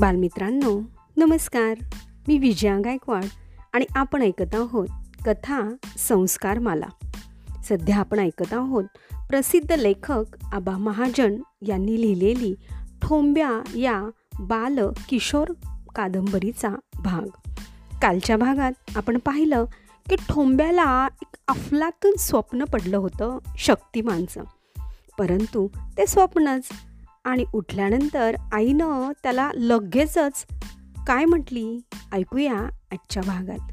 बालमित्रांनो नमस्कार. मी विजया गायकवाड आणि आपण ऐकत आहोत कथा संस्कार माला सध्या आपण ऐकत आहोत प्रसिद्ध लेखक आबा महाजन यांनी लिहिलेली ठोंब्या या बाल किशोर कादंबरीचा भाग. कालच्या भागात आपण पाहिलं की ठोंब्याला एक अफलातून स्वप्न पडलं होतं शक्तिमानचं. परंतु ते स्वप्नच आणि उठल्यानंतर आईनं त्याला लगेचच काय म्हटली? ऐकूया आजच्या भागात.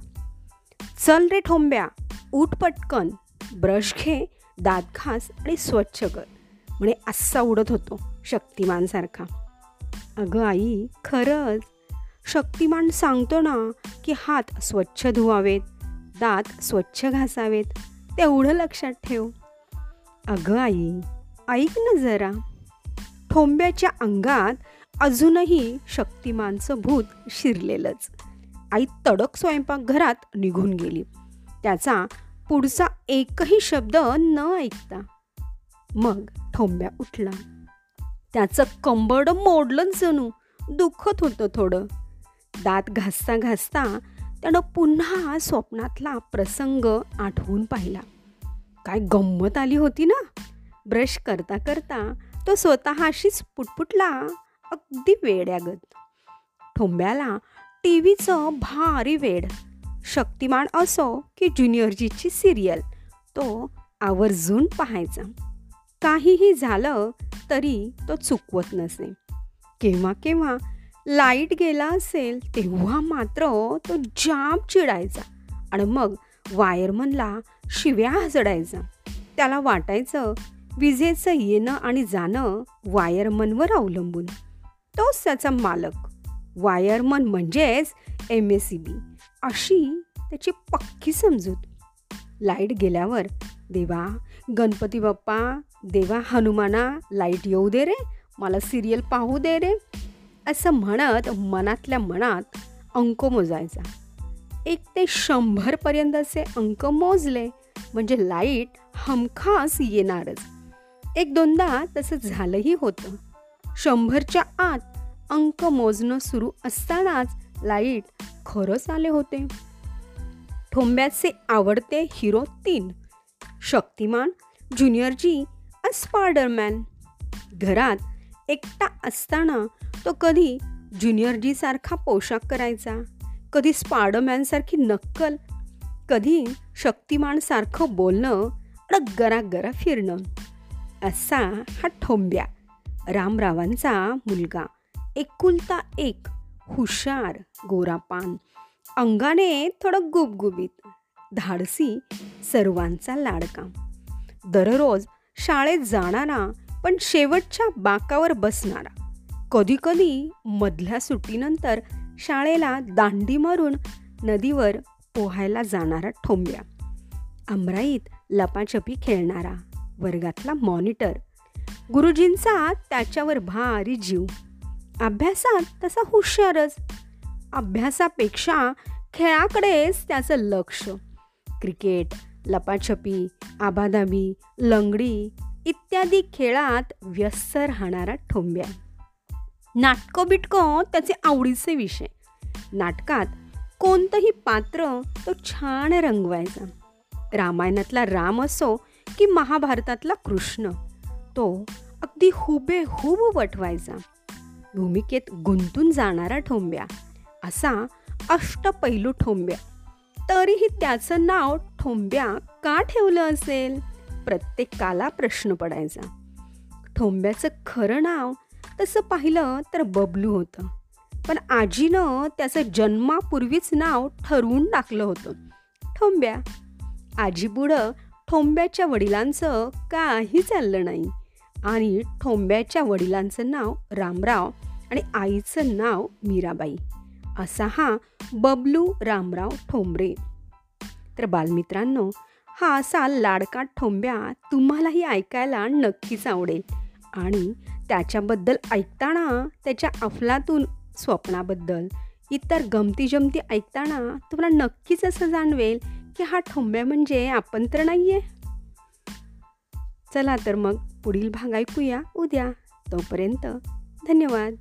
चल रे ठोंब्या उठ पटकन ब्रश घे दात घास आणि स्वच्छ कर. म्हणे असा उडत होतो शक्तिमानसारखा. अगं आई खरंच. शक्तिमान सांगतो ना की हात स्वच्छ धुवावेत दात स्वच्छ घासावेत तेवढं लक्षात ठेव. अगं आई ऐक ना जरा. ठोंब्याच्या अंगात अजूनही शक्तिमानचं भूत शिरलेलंच. आई तडक स्वयंपाकघरात निघून गेली. त्याचा पुढचा एकही शब्द न ऐकता मग ठोंब्या उठला. त्याचं कंबड मोडलंच जणू दुखत होतं थोडं. दात घासता घासता त्यानं पुन्हा स्वप्नातला प्रसंग आठवून पाहिला. काय गंमत आली होती ना? ब्रश करता करता तो स्वतःशीच पुटपुटला अगदी वेड्यागत ठोंब्याला टी व्हीचं भारी वेड. शक्तिमान असो की ज्युनियरजीची सिरियल तो आवर्जून पाहायचा. काहीही झालं तरी तो चुकवत नसे केव्हा केव्हा लाइट गेला असेल तेव्हा मात्र तो जाम चिडायचा आणि मग वायरमनला शिव्या हजडायचा. त्याला वाटायचं विजेचं येणं आणि जाणं वायरमनवर अवलंबून. तोच त्याचा मालक. वायरमन म्हणजेच एम एस सी बी अशी त्याची पक्की समजूत. लाइट गेल्यावर देवा गणपती बाप्पा देवा हनुमाना लाइट येऊ दे रे मला सिरियल पाहू दे रे असं म्हणत मनातल्या मनात अंक मोजायचा. एक ते शंभरपर्यंतचे अंक मोजले म्हणजे लाइट हमखास येणारच. एक दोनदा तसं झालंही होतं. शंभरच्या आत अंक मोजणं सुरू असतानाच लाइट खरंच आले होते. ठोंब्याचे आवडते हिरो तीन शक्तिमान ज्युनियरजी आणि स्पायडरमॅन. घरात एकटा असताना तो कधी ज्युनियरजीसारखा पोशाख करायचा कधी स्पायडरमॅनसारखी नक्कल कधी शक्तिमानसारखं बोलणं आणि गरा गरा फिरणं. असा हा ठोंब्या. रामरावांचा मुलगा. एकुलता एक हुशार गोरापान. अंगाने थोडं गुबगुबीत. धाडसी सर्वांचा लाडका. दररोज शाळेत जाणारा पण शेवटच्या बाकावर बसणारा. कधीकधी मधल्या सुट्टीनंतर शाळेला दांडी मारून नदीवर पोहायला जाणारा ठोंब्या. अमराईत लपाछपी खेळणारा. वर्गातला मॉनिटर. गुरुजींचा त्याच्यावर भारी जीव. अभ्यासात तसा हुशारच. अभ्यासापेक्षा खेळाकडेच त्याचं लक्ष. क्रिकेट लपाछपी आबाधाबी लंगडी इत्यादी खेळात व्यस्त राहणारा ठोंब्या. नाटकं बिटकं त्याचे आवडीचे विषय. नाटकात कोणतंही पात्र तो छान रंगवायचा. रामायणातला राम असो की महाभारतातला कृष्ण तो अगदी हुबेहूब वटवायचा. भूमिकेत गुंतून जाणारा ठोंब्या असा अष्टपैलू ठोंब्या. तरीही त्याचं नाव ठोंब्या का ठेवलं असेल? प्रत्येकाला प्रश्न पडायचा. ठोंब्याचं खरं नाव तसं पाहिलं तर बबलू होतं. पण आजीनं त्याचं जन्मापूर्वीच नाव ठरवून टाकलं होतं. ठोंब्या आजी बुडं ठोंब्याच्या वडिलांचं काही चाललं नाही. आणि ठोंब्याच्या वडिलांचं नाव रामराव आणि आईचं नाव मीराबाई. असा हा बबलू रामराव ठोंबरे. तर बालमित्रांनो हा असा लाडका ठोंब्या तुम्हालाही ऐकायला नक्कीच आवडेल. आणि त्याच्याबद्दल ऐकताना त्याच्या अफलातून स्वप्नाबद्दल इतर गमती जमती ऐकताना तुम्हाला नक्कीच असं जाणवेल की हा ठोंब्या म्हणजे आपण तर नाही आहे चला तर मग पुढील भाग ऐकूया. उद्या तोपर्यंत धन्यवाद.